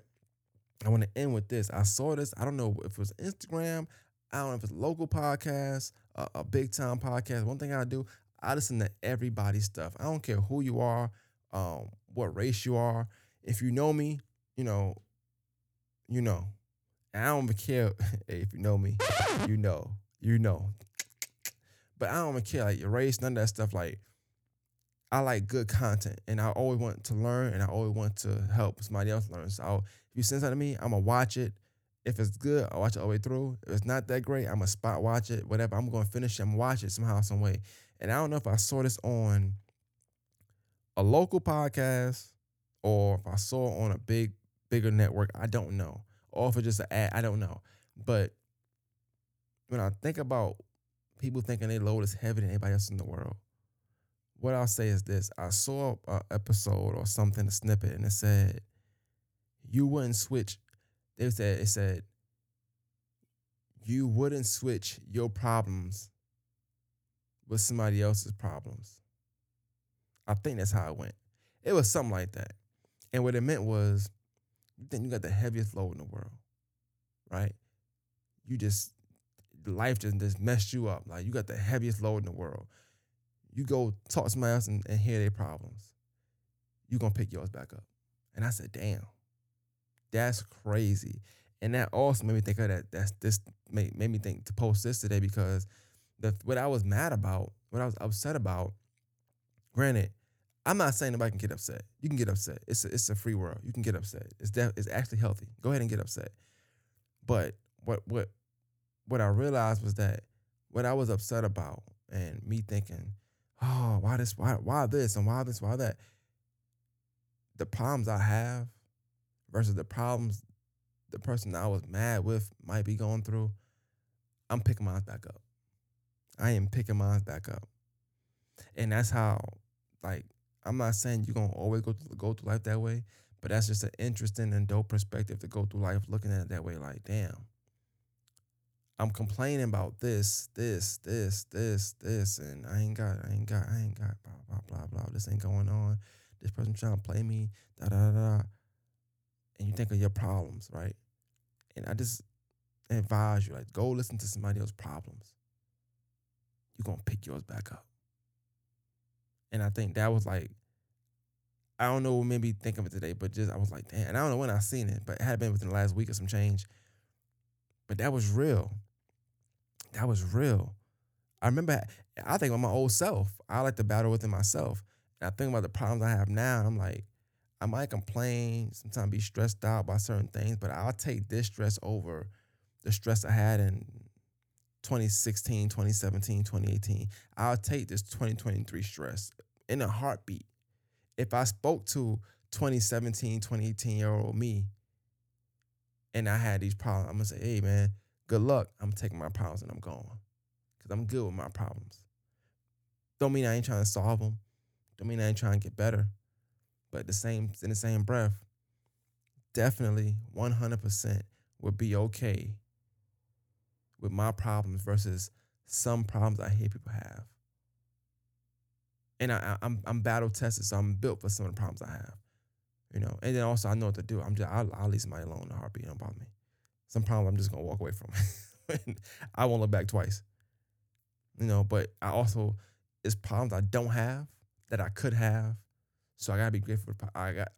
I want to end with this. I saw this. I don't know if it was Instagram. I don't know if it's local podcast, a, a big time podcast. One thing I do, I listen to everybody's stuff. I don't care who you are, um, what race you are. If you know me, you know, you know. And I don't care if you know me, you know, you know. But I don't care like your race, none of that stuff. Like I like good content, and I always want to learn, and I always want to help somebody else learn. So if you send something to me, I'm gonna watch it. If it's good, I'll watch it all the way through. If it's not that great, I'm gonna spot watch it. Whatever, I'm gonna finish it. I'm gonna watch it somehow, some way. And I don't know if I saw this on a local podcast or if I saw on a big, bigger network. I don't know. Or if it's just an ad, I don't know. But when I think about people thinking they load is heavier than anybody else in the world, what I'll say is this: I saw an episode or something, a snippet, and it said you wouldn't switch. They said it said you wouldn't switch your problems with somebody else's problems. I think that's how it went. It was something like that. And what it meant was you think you got the heaviest load in the world, right? You just life just, just messed you up. Like you got the heaviest load in the world. You go talk to somebody else and, and hear their problems. you gonna pick yours back up. And I said, damn, that's crazy. And that also made me think of that. That's this made, made me think to post this today because the what I was mad about, what I was upset about, granted, I'm not saying nobody can get upset. You can get upset. It's a, it's a free world. You can get upset. It's def- it's actually healthy. Go ahead and get upset. But what what what I realized was that what I was upset about and me thinking, oh, why this, why why this, and why this, why that. The problems I have versus the problems the person I was mad with might be going through, I'm picking mine back up. I am picking mine back up. And that's how, like, I'm not saying you're gonna always go through, go through life that way, but that's just an interesting and dope perspective to go through life looking at it that way. Like, damn, I'm complaining about this, this, this, this, this, and I ain't got, I ain't got, I ain't got, blah, blah, blah, blah. This ain't going on. This person trying to play me, da, da, da. And you think of your problems, right? And I just advise you, like, go listen to somebody else's problems. You're gonna pick yours back up. And I think that was like, I don't know what made me think of it today, but just I was like, damn, and I don't know when I seen it, but it had been within the last week or some change. But that was real. That was real. I remember I think about my old self. I like to battle within myself. And I think about the problems I have now. And I'm like, I might complain, sometimes be stressed out by certain things, but I'll take this stress over the stress I had in 2016, 2017, 2018. I'll take this 2023 stress in a heartbeat. If I spoke to 2017, 2018 year old me and I had these problems, I'm gonna say, hey man, good luck. I'm taking my problems and I'm going. Cause I'm good with my problems. Don't mean I ain't trying to solve them. Don't mean I ain't trying to get better. But the same in the same breath, definitely 100% would be okay with my problems versus some problems I hear people have. And I, I'm I'm battle tested, so I'm built for some of the problems I have. You know, and then also I know what to do. I'm just I'll, I'll leave somebody alone in a heartbeat. Don't bother me. Some problem I'm just gonna walk away from. I won't look back twice. You know, but I also it's problems I don't have that I could have. So I gotta be grateful. For, I got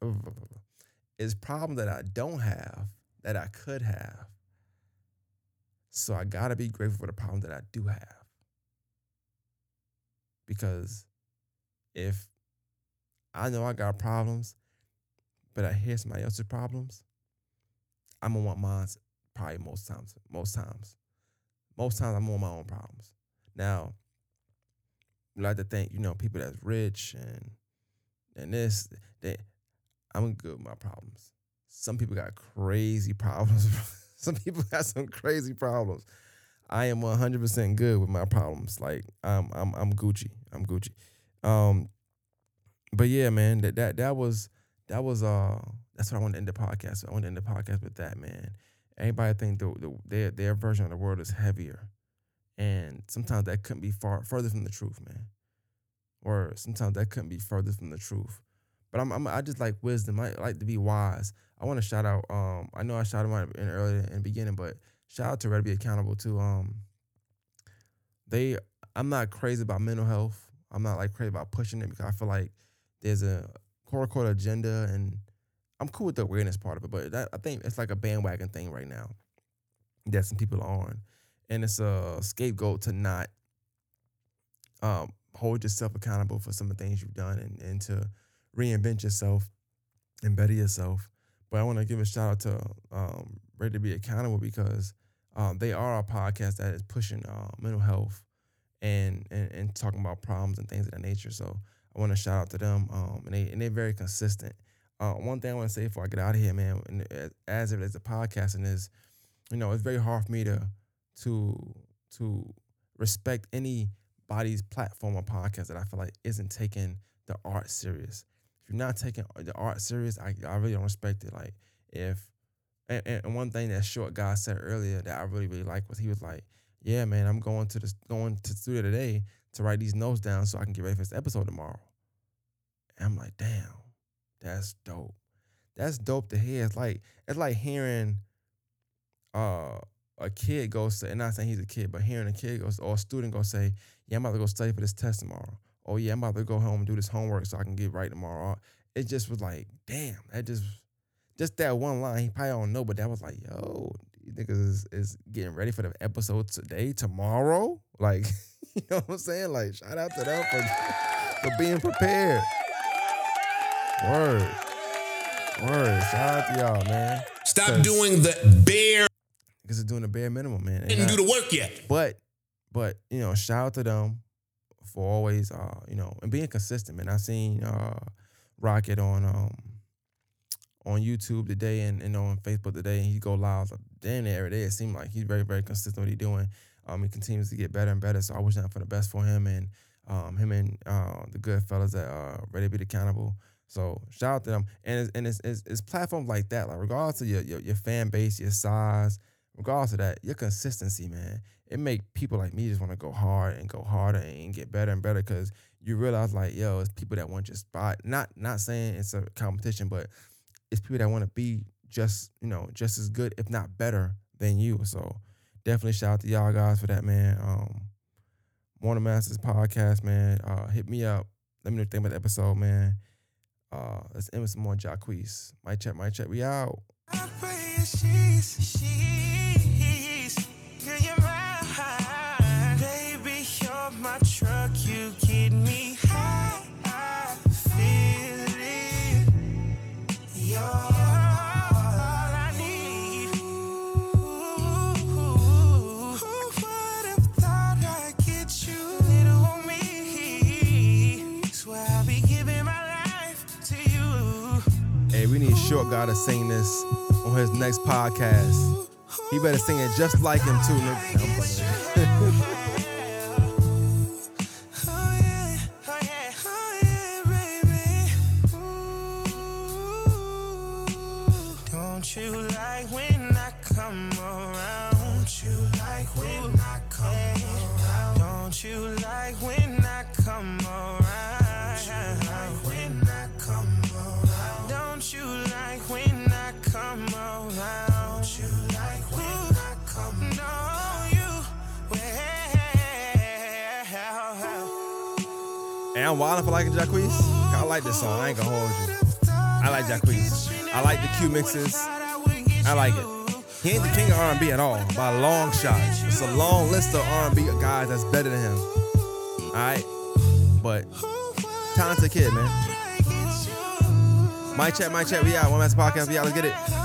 it's problems that I don't have that I could have. So I gotta be grateful for the problem that I do have. Because if I know I got problems, but I hear somebody else's problems, I'm gonna want mine probably most times. Most times. Most times I'm on my own problems. Now, I like to think, you know, people that's rich and and this, that I'm good with my problems. Some people got crazy problems. some people got some crazy problems. I am 100% good with my problems. Like I'm I'm I'm Gucci. I'm Gucci. Um but yeah, man, that that that was that was uh that's what I want to end the podcast. I want to end the podcast with that, man. Anybody think the, the their their version of the world is heavier. And sometimes that couldn't be far further from the truth, man. Or sometimes that couldn't be further from the truth. But I'm, I'm I just like wisdom. I like to be wise. I want to shout out. Um, I know I shouted out in earlier in the beginning, but shout out to Ready Be Accountable too. Um, they I'm not crazy about mental health. I'm not like crazy about pushing it because I feel like there's a core core agenda and I'm cool with the awareness part of it, but that, I think it's like a bandwagon thing right now that some people are on, and it's a scapegoat to not um, hold yourself accountable for some of the things you've done and, and to reinvent yourself and better yourself. But I want to give a shout out to um, Ready to Be Accountable because um, they are a podcast that is pushing uh, mental health and, and and talking about problems and things of that nature. So I want to shout out to them. Um, and they and they're very consistent. Uh, one thing I want to say before I get out of here, man, and as it is a podcasting is, you know, it's very hard for me to to to respect anybody's platform or podcast that I feel like isn't taking the art serious. If you're not taking the art serious, I, I really don't respect it. Like if and, and one thing that short guy said earlier that I really really like was he was like, yeah, man, I'm going to the going to studio today to write these notes down so I can get ready for this episode tomorrow. And I'm like, damn, that's dope. That's dope to hear. It's like it's like hearing uh a kid go say, and not saying he's a kid, but hearing a kid go or a student go say, Yeah, I'm about to go study for this test tomorrow. Oh yeah, I'm about to go home and do this homework so I can get right tomorrow. It just was like, damn, that just just that one line, he probably don't know, but that was like, yo, you niggas is, is getting ready for the episode today, tomorrow. Like, you know what I'm saying? Like, shout out to them for, for being prepared. Word. Word. Shout out to y'all, man. Stop doing the bare Because they're doing the bare minimum, man. And didn't I- do the work yet. but but you know, shout out to them for always uh, you know, and being consistent, man. I seen uh Rocket on um on YouTube today and, and on Facebook today, and he go live. Damn it, every day. It seemed like he's very, very consistent what he's doing. Um, he continues to get better and better. So I wish that for the best for him and um him and uh the good fellas that are ready to be accountable. So shout out to them. And it's, and it's, it's, it's platforms like that, like regardless of your, your your fan base, your size, regardless of that, your consistency, man, it make people like me just want to go hard and go harder and get better and better because you realize like, yo, it's people that want your spot. Not not saying it's a competition, but it's people that want to be just, you know, just as good, if not better than you. So definitely shout out to y'all guys for that, man. Um More Than The Masters podcast, man. Uh hit me up. Let me know what you think about the episode, man. Uh let's end with some more Jacquees. My check, my check. We out. Short God to sing this on his next podcast. He better sing it just like him too, nigga. Wilding for liking Jacquees. I like this song. I ain't gonna hold you. I like Jacquees. I like the QueMixes. I like it. He ain't the king of R&B at all, by a long shot. It's a long list of R&B guys that's better than him. All right, but talented kid, man. My chat, my chat. We out. One Master Podcast. We out. Let's get it.